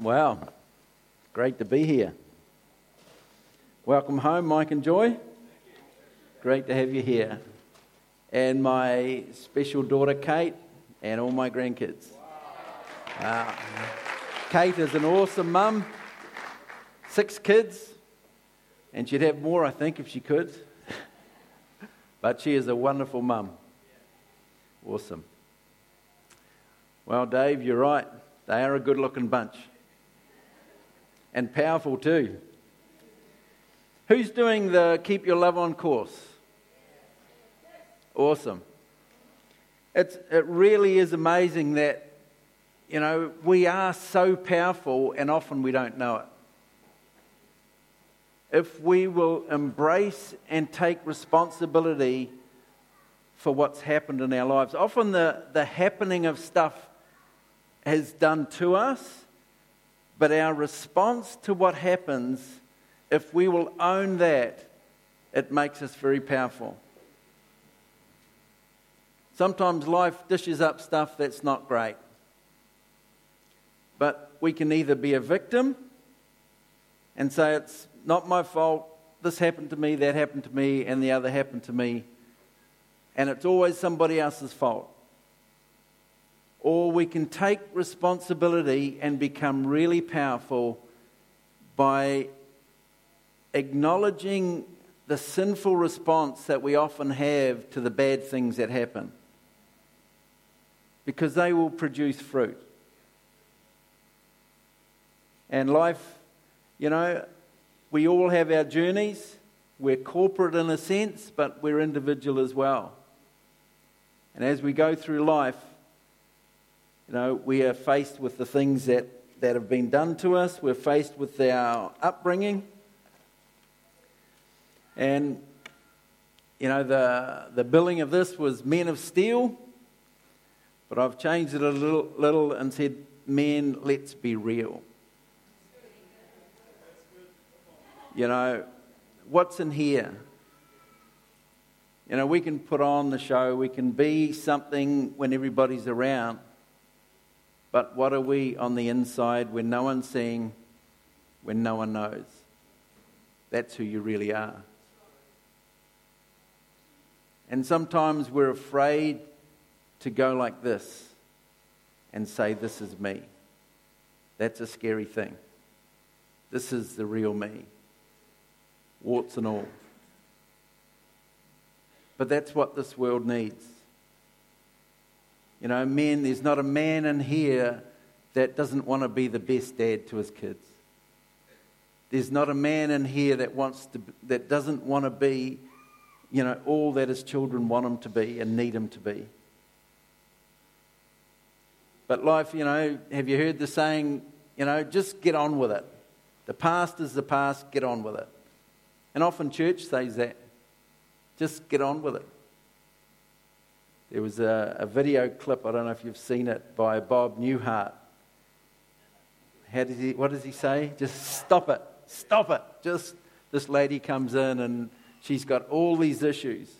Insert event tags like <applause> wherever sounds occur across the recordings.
Wow, great to be here. Welcome home, Mike and Joy. Great to have you here. And my special daughter, Kate, and all my grandkids. Wow. Kate is an awesome mum, six kids, and she'd have more, I think, if she could. <laughs> but she is a wonderful mum. Awesome. Well, Dave, you're right. They are a good looking bunch and powerful too. Who's doing the Keep Your Love On course? Awesome. It's, it really is amazing that, you know, we are so powerful and often we don't know it. If we will embrace and take responsibility for what's happened in our lives, often the, the happening of stuff has done to us but our response to what happens, if we will own that, it makes us very powerful. Sometimes life dishes up stuff that's not great. But we can either be a victim and say, It's not my fault, this happened to me, that happened to me, and the other happened to me, and it's always somebody else's fault or we can take responsibility and become really powerful by acknowledging the sinful response that we often have to the bad things that happen. Because they will produce fruit. And life, you know, we all have our journeys. We're corporate in a sense, but we're individual as well. And as we go through life, you know, we are faced with the things that, that have been done to us, we're faced with our upbringing. And, you know, the, the billing of this was Men of Steel, but I've changed it a little, little and said, Men, let's be real. You know, what's in here? You know, we can put on the show, we can be something when everybody's around. But what are we on the inside when no one's seeing, when no one knows? That's who you really are. And sometimes we're afraid to go like this and say, This is me. That's a scary thing. This is the real me, warts and all. But that's what this world needs. You know, men, there's not a man in here that doesn't want to be the best dad to his kids. There's not a man in here that wants to that doesn't want to be, you know, all that his children want him to be and need him to be. But life, you know, have you heard the saying, you know, just get on with it. The past is the past, get on with it. And often church says that. Just get on with it. There was a, a, video clip, I don't know if you've seen it, by Bob Newhart. How does he, what does he say? Just stop it, stop it. Just this lady comes in and she's got all these issues.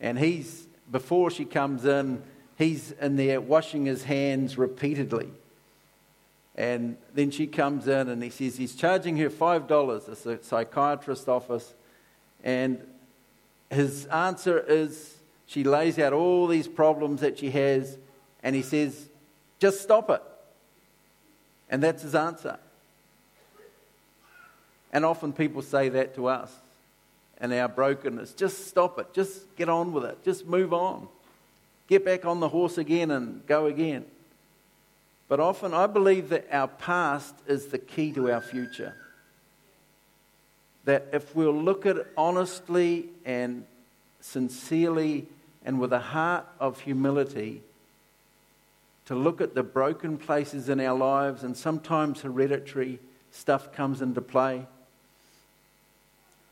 And he's, before she comes in, he's in there washing his hands repeatedly. And then she comes in and he says he's charging her $5, it's a psychiatrist's office. And his answer is, she lays out all these problems that she has, and he says, just stop it. And that's his answer. And often people say that to us and our brokenness. Just stop it. Just get on with it. Just move on. Get back on the horse again and go again. But often I believe that our past is the key to our future. That if we'll look at it honestly and sincerely and with a heart of humility to look at the broken places in our lives, and sometimes hereditary stuff comes into play.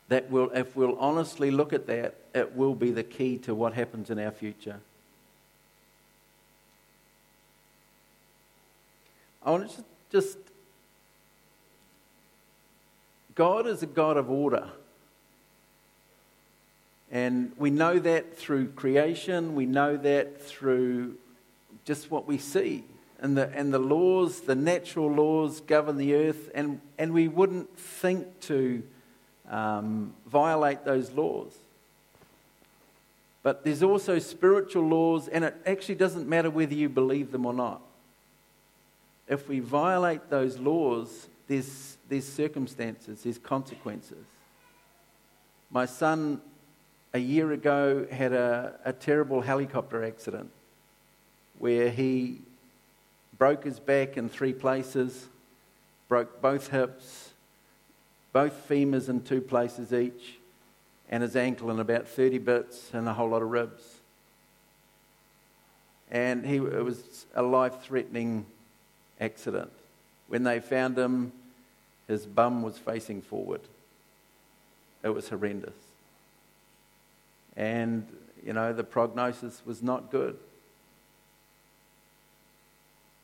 That will, if we'll honestly look at that, it will be the key to what happens in our future. I want to just. God is a God of order. And we know that through creation, we know that through just what we see. and the, and the laws, the natural laws govern the earth, and, and we wouldn't think to um, violate those laws. But there's also spiritual laws, and it actually doesn't matter whether you believe them or not. If we violate those laws, there's, there's circumstances, there's consequences. My son, a year ago, had a, a terrible helicopter accident where he broke his back in three places, broke both hips, both femurs in two places each, and his ankle in about 30 bits and a whole lot of ribs. And he, it was a life threatening accident. When they found him, his bum was facing forward. It was horrendous. And, you know, the prognosis was not good.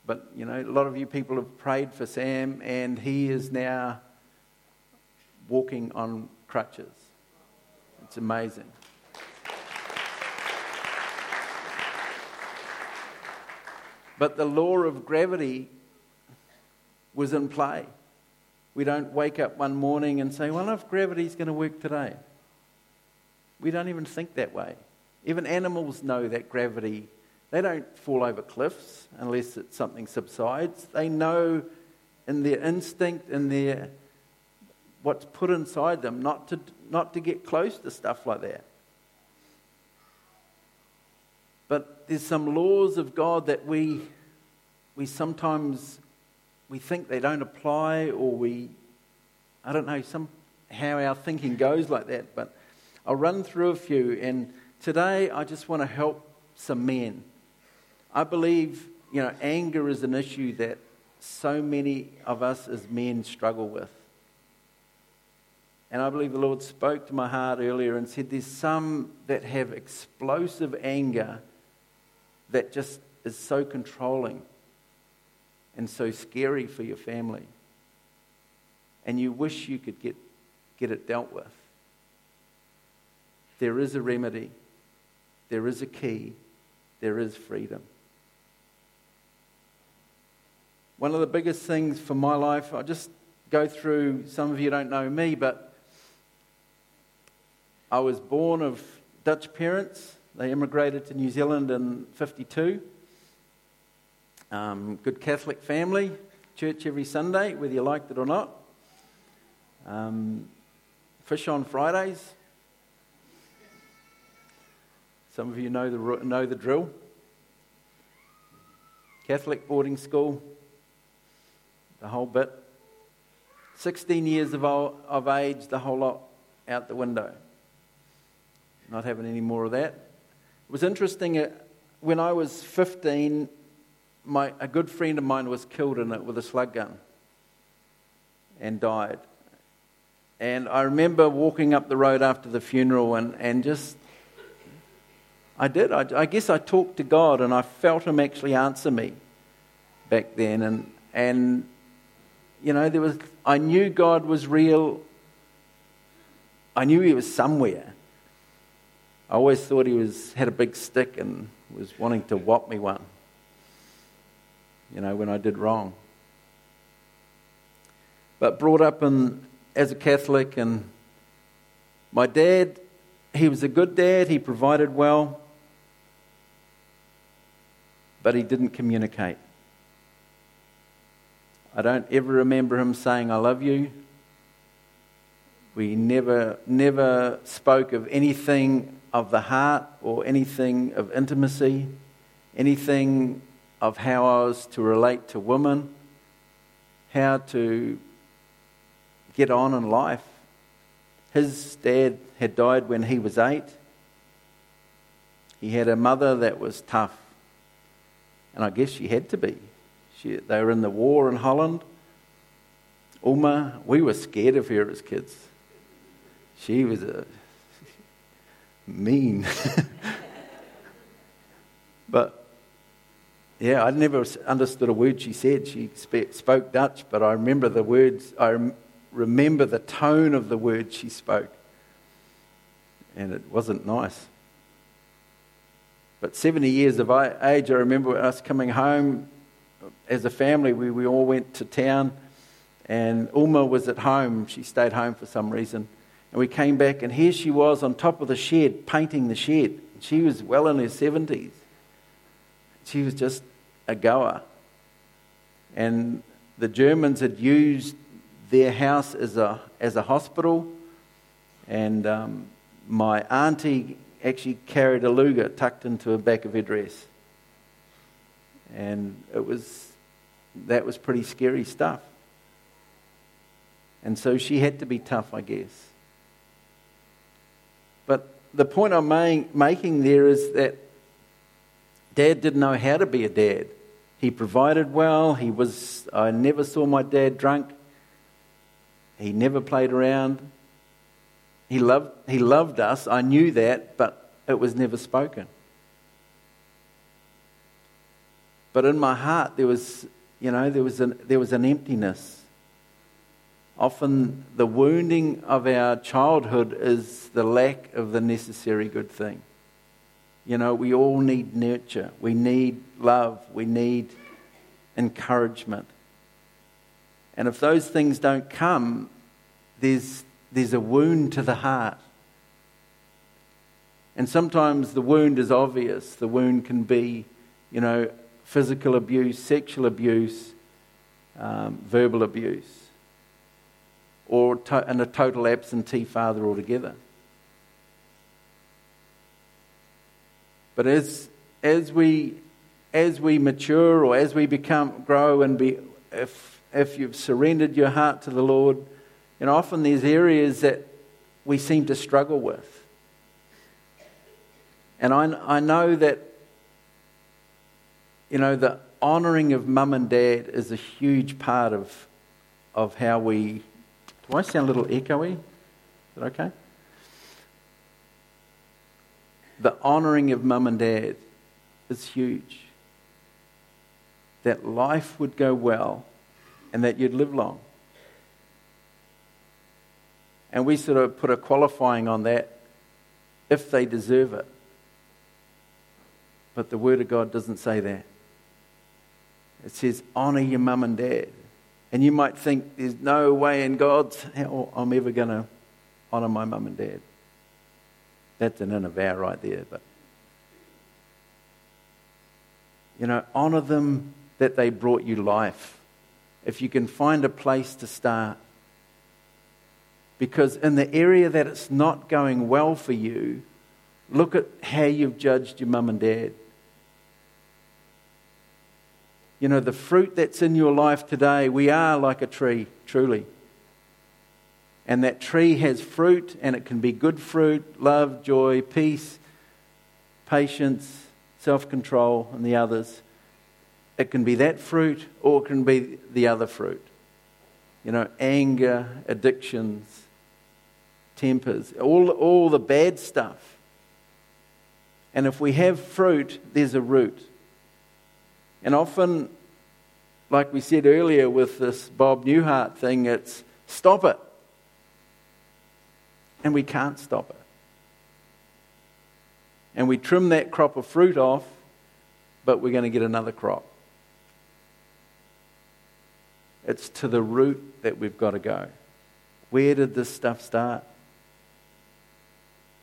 But, you know, a lot of you people have prayed for Sam, and he is now walking on crutches. It's amazing. But the law of gravity was in play. We don't wake up one morning and say, well, if gravity's going to work today. We don't even think that way. Even animals know that gravity, they don't fall over cliffs unless it's something subsides. They know in their instinct, in their what's put inside them, not to, not to get close to stuff like that. But there's some laws of God that we, we sometimes we think they don't apply or we, I don't know, some, how our thinking goes like that. But I'll run through a few. And today I just want to help some men. I believe, you know, anger is an issue that so many of us as men struggle with. And I believe the Lord spoke to my heart earlier and said there's some that have explosive anger that just is so controlling and so scary for your family. And you wish you could get, get it dealt with. There is a remedy, there is a key, there is freedom. One of the biggest things for my life, I just go through, some of you don't know me, but I was born of Dutch parents. They immigrated to New Zealand in 52. Um, good Catholic family, church every Sunday, whether you liked it or not. Um, fish on Fridays. Some of you know the, know the drill. Catholic boarding school, the whole bit. 16 years of, old, of age, the whole lot out the window. Not having any more of that. It was interesting, uh, when I was 15, my, a good friend of mine was killed in it with a slug gun and died. And I remember walking up the road after the funeral and, and just, I did. I, I guess I talked to God and I felt Him actually answer me back then. And, and you know, there was, I knew God was real. I knew He was somewhere. I always thought He was, had a big stick and was wanting to whop me one you know, when I did wrong. But brought up in, as a Catholic, and my dad, he was a good dad, he provided well, but he didn't communicate. I don't ever remember him saying, I love you. We never, never spoke of anything of the heart or anything of intimacy, anything of how I was to relate to women, how to get on in life. His dad had died when he was eight. He had a mother that was tough, and I guess she had to be. She, they were in the war in Holland. Oma, we were scared of her as kids. She was a <laughs> mean. <laughs> but yeah, I never understood a word she said. She spoke Dutch, but I remember the words, I remember the tone of the words she spoke. And it wasn't nice. But 70 years of age, I remember us coming home as a family, we, we all went to town, and Oma was at home. She stayed home for some reason. And we came back, and here she was on top of the shed, painting the shed. She was well in her 70s. She was just a goer. And the Germans had used their house as a, as a hospital, and um, my auntie actually carried a Luger tucked into the back of her dress. And it was, that was pretty scary stuff. And so she had to be tough, I guess. But the point I'm making there is that dad didn't know how to be a dad. He provided well. He was, I never saw my dad drunk. He never played around. He loved, he loved us. I knew that, but it was never spoken. But in my heart, there was, you know, there was an, there was an emptiness. Often the wounding of our childhood is the lack of the necessary good thing. You know, we all need nurture. We need love. We need encouragement. And if those things don't come, there's, there's a wound to the heart. And sometimes the wound is obvious. The wound can be, you know, physical abuse, sexual abuse, um, verbal abuse, or to- and a total absentee father altogether. But as, as, we, as we mature or as we become, grow and be, if, if you've surrendered your heart to the Lord, know, often there's areas that we seem to struggle with. And I, I know that, you know, the honouring of mum and dad is a huge part of, of how we. Do I sound a little echoey? Is that okay? The honouring of mum and dad is huge. That life would go well and that you'd live long. And we sort of put a qualifying on that if they deserve it. But the Word of God doesn't say that. It says, honour your mum and dad. And you might think there's no way in God's hell I'm ever going to honour my mum and dad. That's an inner vow right there. But, you know, honour them that they brought you life. If you can find a place to start. Because in the area that it's not going well for you, look at how you've judged your mum and dad. You know, the fruit that's in your life today, we are like a tree, truly. And that tree has fruit, and it can be good fruit love, joy, peace, patience, self control, and the others. It can be that fruit, or it can be the other fruit. You know, anger, addictions, tempers, all, all the bad stuff. And if we have fruit, there's a root. And often, like we said earlier with this Bob Newhart thing, it's stop it. And we can't stop it. And we trim that crop of fruit off, but we're going to get another crop. It's to the root that we've got to go. Where did this stuff start?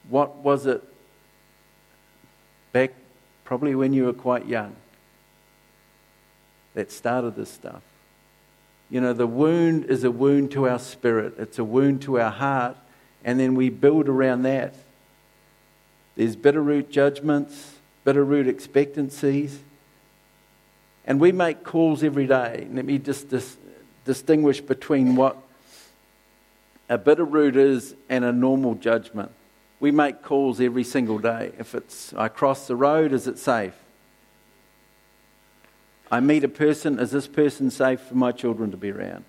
What was it back probably when you were quite young? that started this stuff. You know, the wound is a wound to our spirit, it's a wound to our heart, and then we build around that. There's bitter root judgments, bitter root expectancies, and we make calls every day. Let me just dis- distinguish between what a bitter root is and a normal judgment. We make calls every single day. If it's I cross the road, is it safe? I meet a person, is this person safe for my children to be around?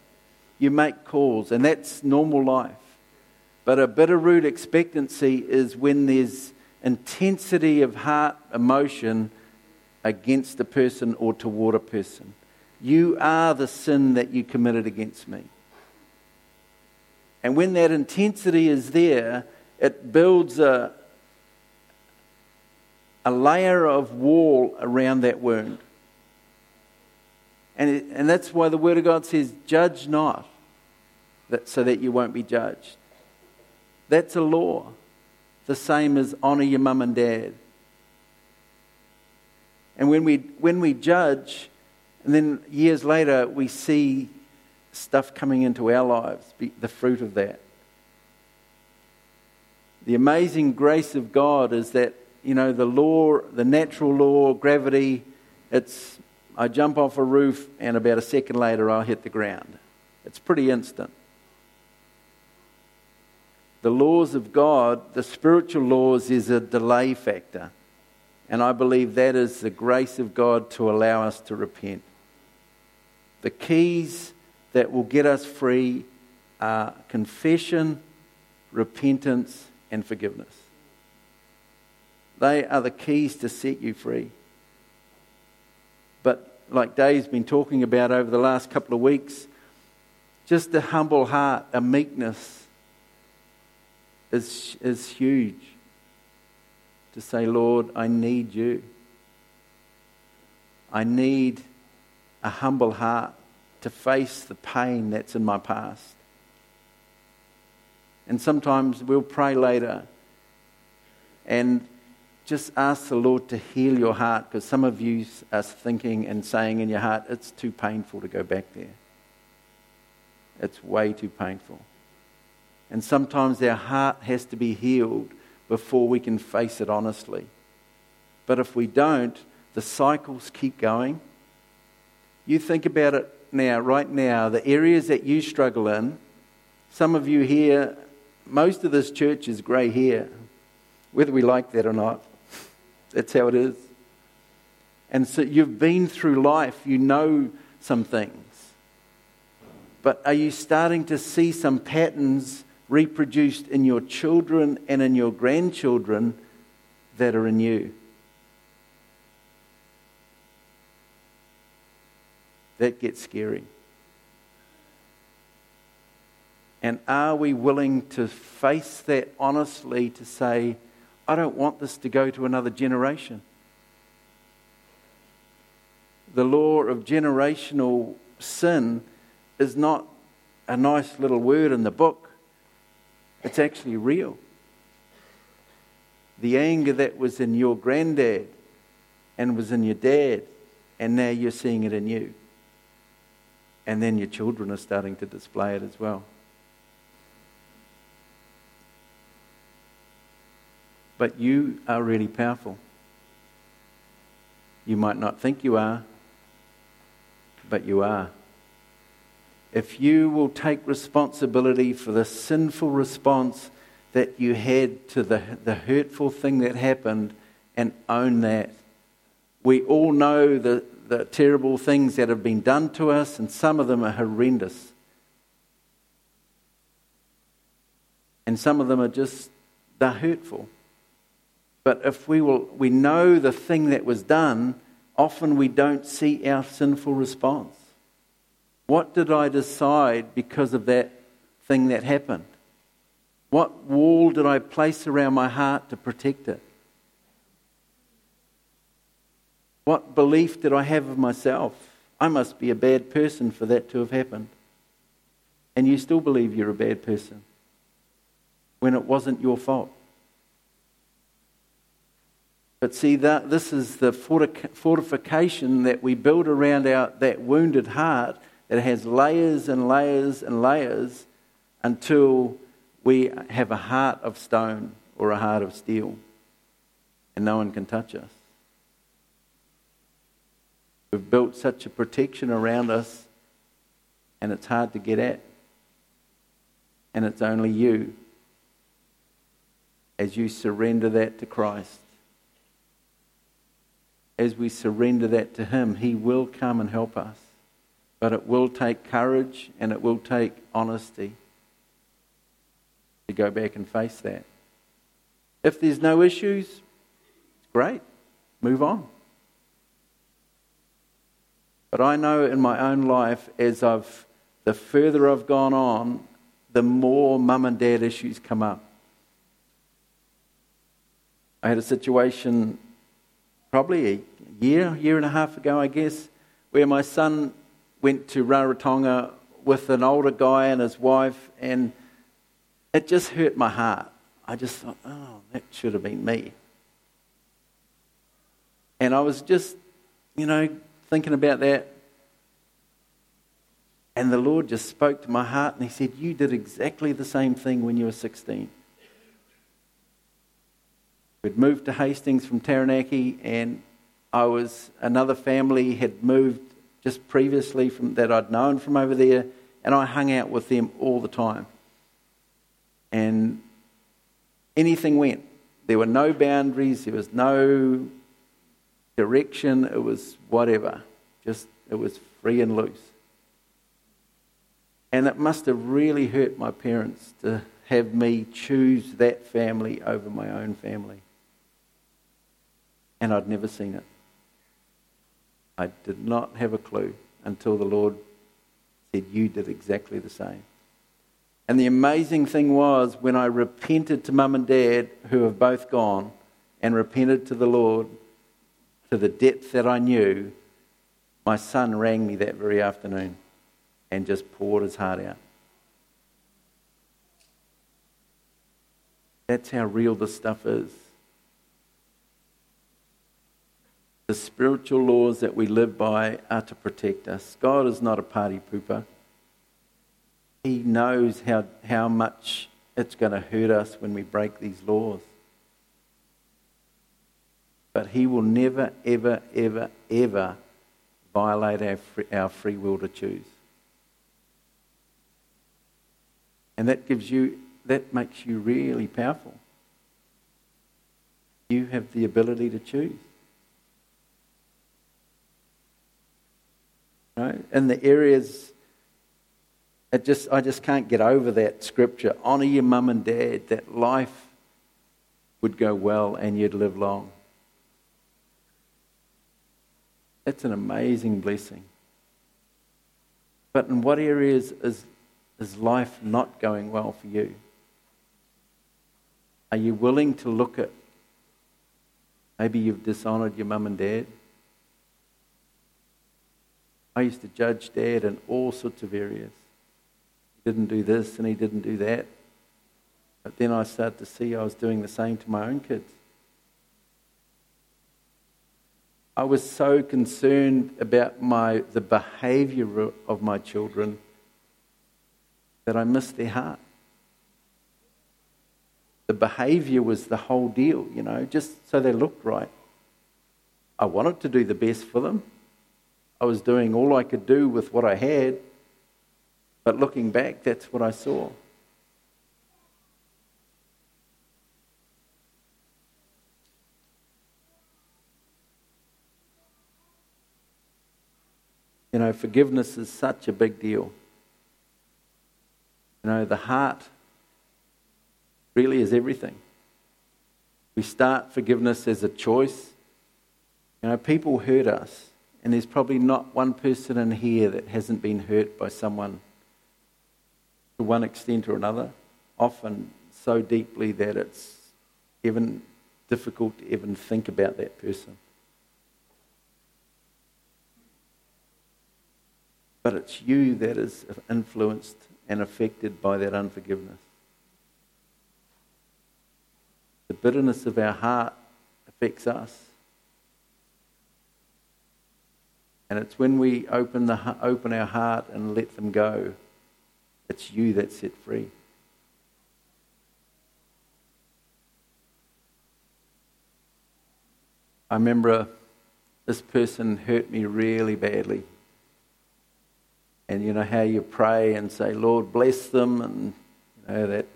You make calls, and that's normal life. But a bitter root expectancy is when there's intensity of heart emotion against a person or toward a person. You are the sin that you committed against me. And when that intensity is there, it builds a, a layer of wall around that wound. And, it, and that's why the Word of God says, Judge not, that, so that you won't be judged. That's a law. The same as honour your mum and dad. And when we, when we judge, and then years later we see stuff coming into our lives, the fruit of that. The amazing grace of God is that, you know, the law, the natural law, gravity, it's, I jump off a roof and about a second later I'll hit the ground. It's pretty instant. The laws of God, the spiritual laws, is a delay factor. And I believe that is the grace of God to allow us to repent. The keys that will get us free are confession, repentance, and forgiveness. They are the keys to set you free. But like Dave's been talking about over the last couple of weeks, just a humble heart, a meekness is, is huge. To say, Lord, I need you. I need a humble heart to face the pain that's in my past. And sometimes we'll pray later and just ask the Lord to heal your heart because some of you are thinking and saying in your heart, it's too painful to go back there. It's way too painful. And sometimes our heart has to be healed before we can face it honestly. But if we don't, the cycles keep going. You think about it now, right now, the areas that you struggle in, some of you here, most of this church is grey hair, whether we like that or not. That's how it is. And so you've been through life, you know some things. But are you starting to see some patterns reproduced in your children and in your grandchildren that are in you? That gets scary. And are we willing to face that honestly to say, I don't want this to go to another generation? The law of generational sin is not a nice little word in the book, it's actually real. The anger that was in your granddad and was in your dad, and now you're seeing it in you and then your children are starting to display it as well. But you are really powerful. You might not think you are, but you are. If you will take responsibility for the sinful response that you had to the, the hurtful thing that happened and own that, we all know the, the terrible things that have been done to us, and some of them are horrendous. And some of them are just, they're hurtful. But if we will, we know the thing that was done, often we don't see our sinful response. What did I decide because of that thing that happened? What wall did I place around my heart to protect it? What belief did I have of myself? I must be a bad person for that to have happened. And you still believe you're a bad person when it wasn't your fault. But see, that, this is the fortification that we build around our, that wounded heart that has layers and layers and layers until we have a heart of stone or a heart of steel and no one can touch us. We've built such a protection around us, and it's hard to get at. And it's only you, as you surrender that to Christ. As we surrender that to Him, He will come and help us. But it will take courage and it will take honesty to go back and face that. If there's no issues, great, move on. But I know in my own life, as I've the further I've gone on, the more mum and dad issues come up. I had a situation probably a year, year and a half ago, I guess, where my son went to Rarotonga with an older guy and his wife, and it just hurt my heart. I just thought, oh, that should have been me. And I was just, you know, thinking about that. And the Lord just spoke to my heart and He said, You did exactly the same thing when you were 16. We'd moved to Hastings from Taranaki, and I was, another family had moved just previously from, that I'd known from over there, and I hung out with them all the time. And anything went. There were no boundaries, there was no direction, it was whatever. Just, it was free and loose. And it must have really hurt my parents to have me choose that family over my own family. And I'd never seen it. I did not have a clue until the Lord said, You did exactly the same. And the amazing thing was, when I repented to mum and dad, who have both gone, and repented to the Lord to the depth that I knew, my son rang me that very afternoon and just poured his heart out. That's how real this stuff is. The spiritual laws that we live by are to protect us. God is not a party pooper. He knows how, how much it's going to hurt us when we break these laws. But He will never, ever, ever, ever violate our free, our free will to choose. And that gives you, that makes you really powerful. You have the ability to choose. Right? In the areas, it just, I just can't get over that scripture. Honour your mum and dad, that life would go well and you'd live long. That's an amazing blessing. But in what areas is, is life not going well for you? Are you willing to look at maybe you've dishonoured your mum and dad? I used to judge dad in all sorts of areas. He didn't do this and he didn't do that. But then I started to see I was doing the same to my own kids. I was so concerned about my, the behavior of my children that I missed their heart. The behavior was the whole deal, you know, just so they looked right. I wanted to do the best for them. I was doing all I could do with what I had, but looking back, that's what I saw. Know, forgiveness is such a big deal. You know, the heart really is everything. We start forgiveness as a choice. You know, people hurt us. And there's probably not one person in here that hasn't been hurt by someone to one extent or another, often so deeply that it's even difficult to even think about that person. But it's you that is influenced and affected by that unforgiveness. The bitterness of our heart affects us. And it's when we open, the, open our heart and let them go, it's you that's set free. I remember this person hurt me really badly. And you know how you pray and say, Lord, bless them, and you know that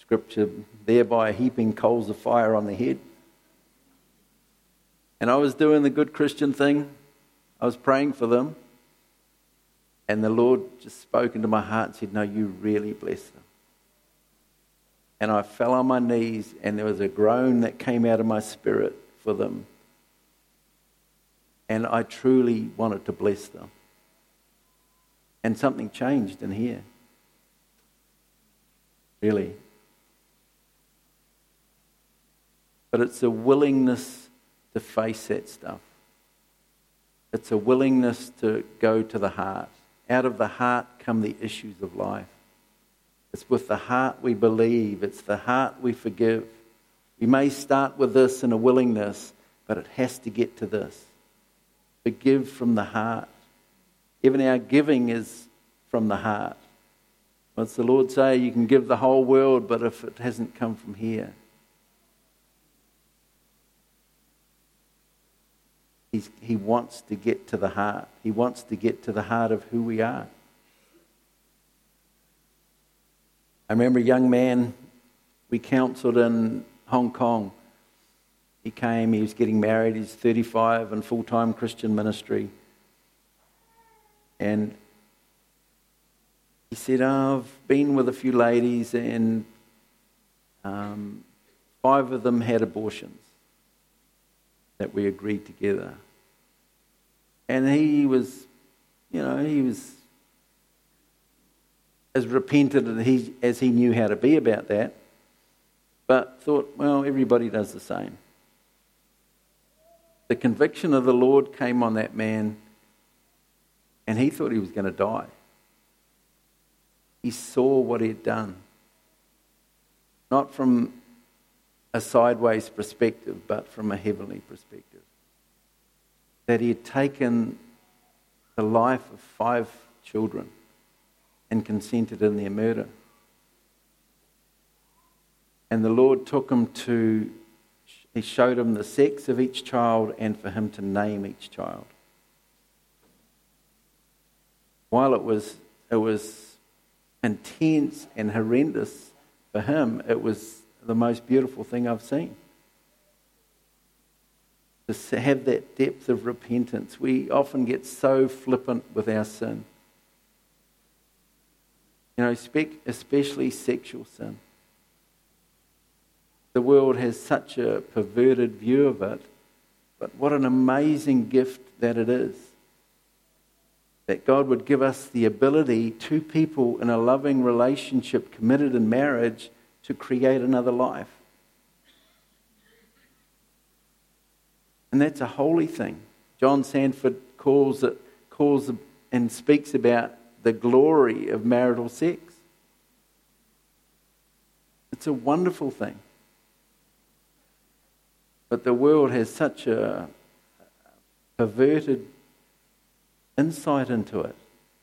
scripture, thereby heaping coals of fire on the head. And I was doing the good Christian thing. I was praying for them, and the Lord just spoke into my heart and said, No, you really bless them. And I fell on my knees, and there was a groan that came out of my spirit for them. And I truly wanted to bless them. And something changed in here. Really. But it's a willingness to face that stuff. It's a willingness to go to the heart. Out of the heart come the issues of life. It's with the heart we believe, it's the heart we forgive. We may start with this in a willingness, but it has to get to this. Forgive from the heart. Even our giving is from the heart. What's the Lord say? You can give the whole world, but if it hasn't come from here, He's, he wants to get to the heart. He wants to get to the heart of who we are. I remember a young man we counseled in Hong Kong. He came, he was getting married, he's 35 and full time Christian ministry. And he said, oh, I've been with a few ladies, and um, five of them had abortions that we agreed together. And he was, you know, he was as repentant as he, as he knew how to be about that, but thought, well, everybody does the same. The conviction of the Lord came on that man, and he thought he was going to die. He saw what he had done, not from a sideways perspective, but from a heavenly perspective. That he had taken the life of five children and consented in their murder. And the Lord took him to, he showed him the sex of each child and for him to name each child. While it was, it was intense and horrendous for him, it was the most beautiful thing I've seen. To have that depth of repentance. We often get so flippant with our sin. You know, especially sexual sin. The world has such a perverted view of it, but what an amazing gift that it is. That God would give us the ability, two people in a loving relationship committed in marriage, to create another life. And that's a holy thing. John Sandford calls it, calls and speaks about the glory of marital sex. It's a wonderful thing. But the world has such a perverted insight into it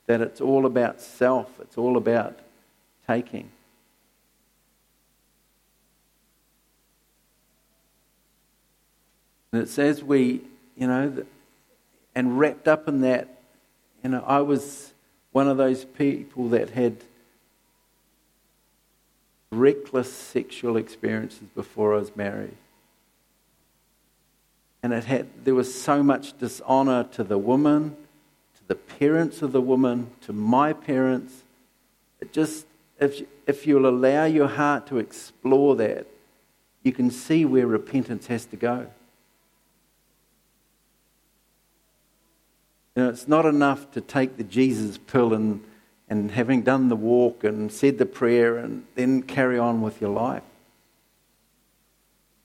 that it's all about self, it's all about taking. And as we, you know, and wrapped up in that, you know, I was one of those people that had reckless sexual experiences before I was married. And it had, there was so much dishonor to the woman, the parents of the woman, to my parents. It just, if, if you'll allow your heart to explore that, you can see where repentance has to go. You know, it's not enough to take the Jesus pill and, and having done the walk and said the prayer and then carry on with your life.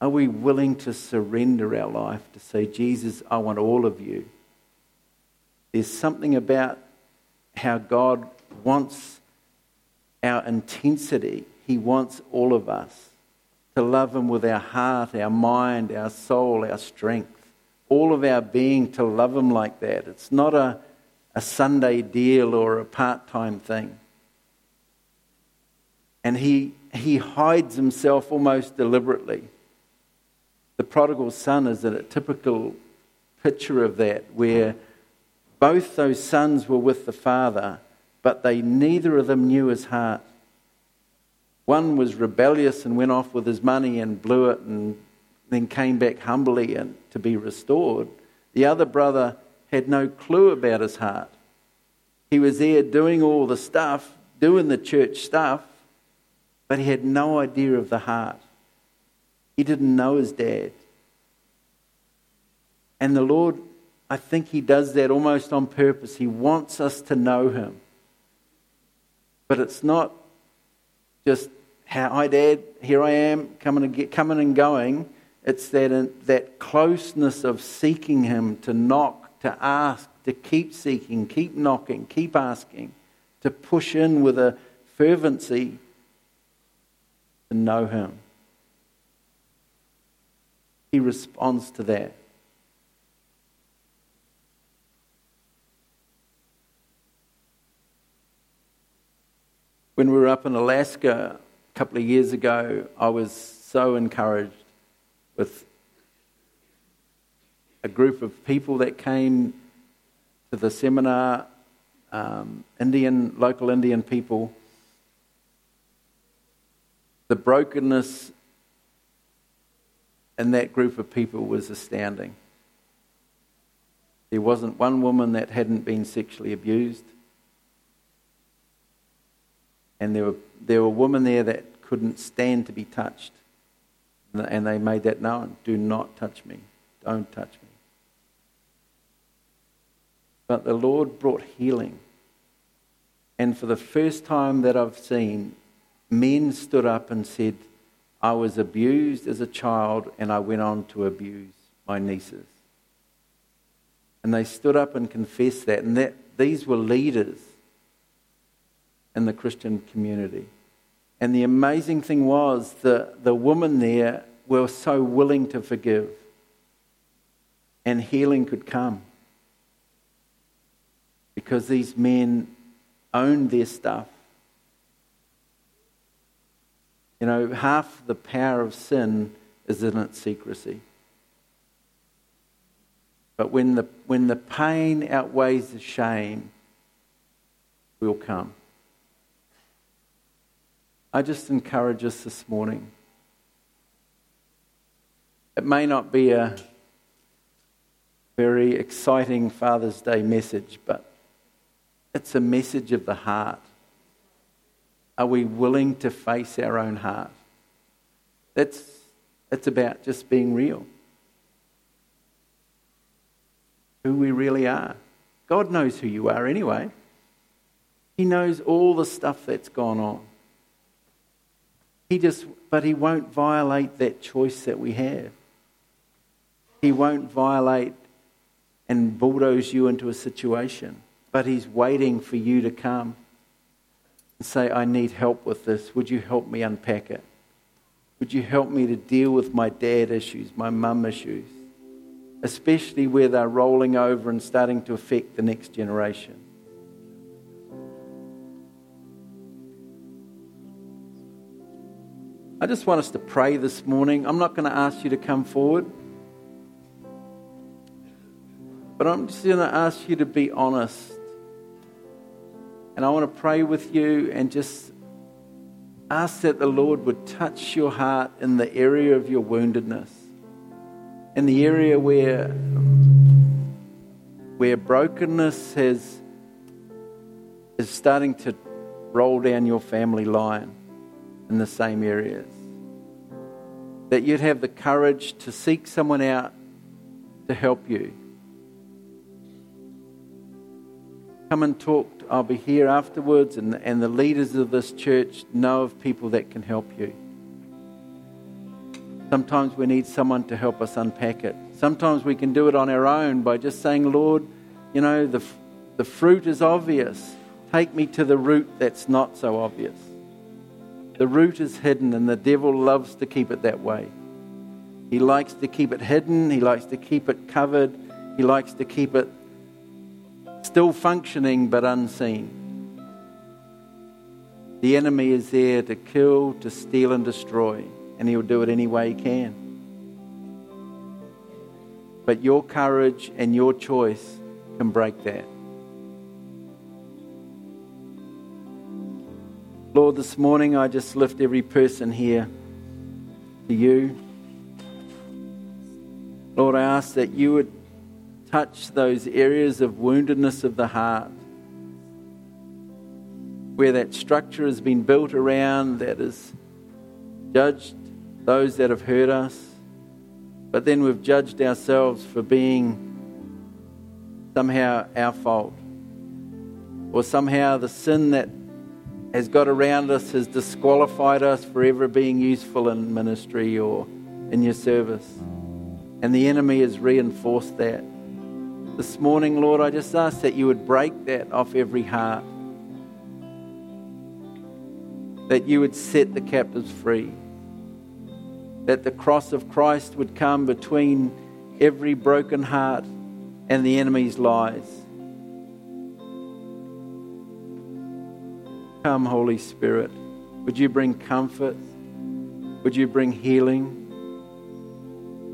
Are we willing to surrender our life to say, Jesus, I want all of you? There's something about how God wants our intensity. He wants all of us to love Him with our heart, our mind, our soul, our strength all of our being to love Him like that. It's not a, a Sunday deal or a part time thing. And he, he hides himself almost deliberately. The prodigal son is a typical picture of that, where both those sons were with the father, but they neither of them knew his heart. One was rebellious and went off with his money and blew it and then came back humbly and to be restored. The other brother had no clue about his heart. He was there doing all the stuff, doing the church stuff, but he had no idea of the heart. He didn't know his dad. And the Lord, I think He does that almost on purpose. He wants us to know Him. But it's not just, hi, Dad, here I am, coming and, get, coming and going. It's that, that closeness of seeking Him to knock to ask, to keep seeking, keep knocking, keep asking, to push in with a fervency to know Him. He responds to that. When we were up in Alaska a couple of years ago, I was so encouraged with a group of people that came to the seminar, um, Indian, local Indian people. The brokenness in that group of people was astounding. There wasn't one woman that hadn't been sexually abused. And there were, there were women there that couldn't stand to be touched. And they made that known do not touch me. Don't touch me. But the Lord brought healing. And for the first time that I've seen, men stood up and said, I was abused as a child and I went on to abuse my nieces. And they stood up and confessed that. And that these were leaders in the Christian community. And the amazing thing was that the women there were so willing to forgive, and healing could come because these men owned their stuff. You know, half the power of sin is in its secrecy. But when the, when the pain outweighs the shame, will come. I just encourage us this morning. It may not be a very exciting Father's Day message, but it's a message of the heart. Are we willing to face our own heart? That's, it's about just being real. Who we really are. God knows who you are anyway. He knows all the stuff that's gone on. He just, but he won't violate that choice that we have. He won't violate and bulldoze you into a situation, but he's waiting for you to come and say, I need help with this. Would you help me unpack it? Would you help me to deal with my dad issues, my mum issues, especially where they're rolling over and starting to affect the next generation? I just want us to pray this morning. I'm not going to ask you to come forward, but I'm just going to ask you to be honest. And I want to pray with you and just ask that the Lord would touch your heart in the area of your woundedness, in the area where, where brokenness has, is starting to roll down your family line in the same areas. That you'd have the courage to seek someone out to help you. Come and talk. I'll be here afterwards, and, and the leaders of this church know of people that can help you. Sometimes we need someone to help us unpack it. Sometimes we can do it on our own by just saying, Lord, you know, the, the fruit is obvious. Take me to the root that's not so obvious. The root is hidden, and the devil loves to keep it that way. He likes to keep it hidden, he likes to keep it covered, he likes to keep it still functioning but unseen. The enemy is there to kill, to steal, and destroy, and he'll do it any way he can. But your courage and your choice can break that. Lord, this morning I just lift every person here to you. Lord, I ask that you would touch those areas of woundedness of the heart where that structure has been built around that has judged those that have hurt us, but then we've judged ourselves for being somehow our fault, or somehow the sin that has got around us has disqualified us for ever being useful in ministry or in your service. And the enemy has reinforced that. This morning, Lord, I just ask that you would break that off every heart, that you would set the captives free, that the cross of Christ would come between every broken heart and the enemy's lies. Come, Holy Spirit. Would you bring comfort? Would you bring healing?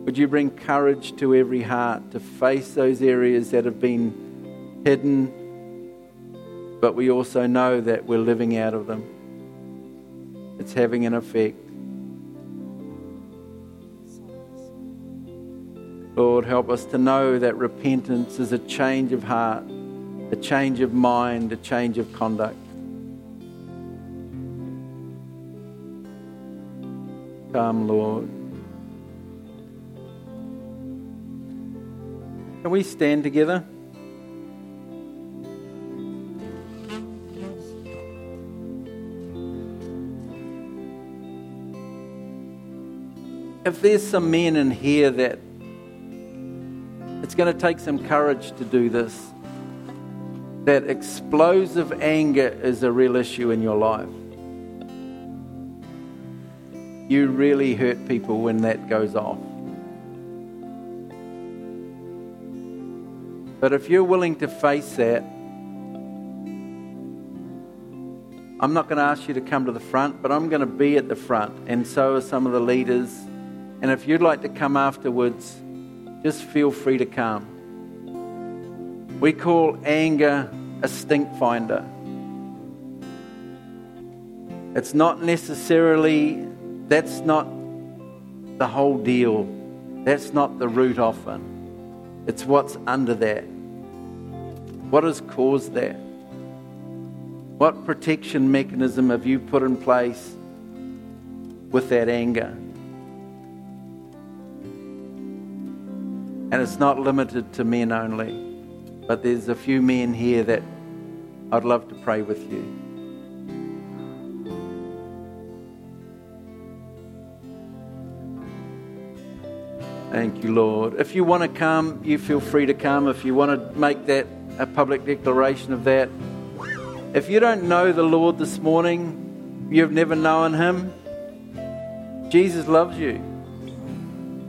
Would you bring courage to every heart to face those areas that have been hidden, but we also know that we're living out of them? It's having an effect. Lord, help us to know that repentance is a change of heart, a change of mind, a change of conduct. Come, Lord. Can we stand together? If there's some men in here that it's going to take some courage to do this, that explosive anger is a real issue in your life. You really hurt people when that goes off. But if you're willing to face that, I'm not going to ask you to come to the front, but I'm going to be at the front, and so are some of the leaders. And if you'd like to come afterwards, just feel free to come. We call anger a stink finder. It's not necessarily, that's not the whole deal. That's not the root often. It's what's under that. What has caused that? What protection mechanism have you put in place with that anger? And it's not limited to men only, but there's a few men here that I'd love to pray with you. Thank you, Lord. If you want to come, you feel free to come. If you want to make that a public declaration of that. If you don't know the Lord this morning, you've never known Him, Jesus loves you.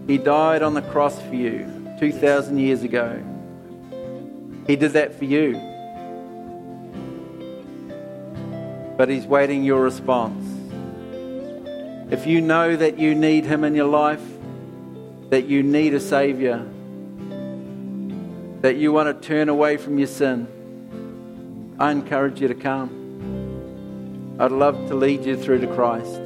He died on the cross for you 2,000 years ago. He did that for you. But He's waiting your response. If you know that you need Him in your life, that you need a Savior, that you want to turn away from your sin, I encourage you to come. I'd love to lead you through to Christ.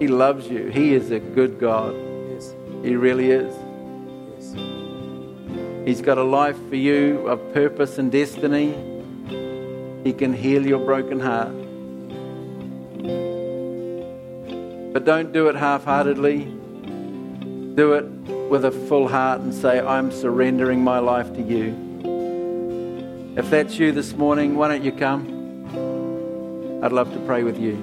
He loves you. He is a good God. Yes. He really is. Yes. He's got a life for you of purpose and destiny. He can heal your broken heart. But don't do it half heartedly. Do it with a full heart and say, I'm surrendering my life to you. If that's you this morning, why don't you come? I'd love to pray with you.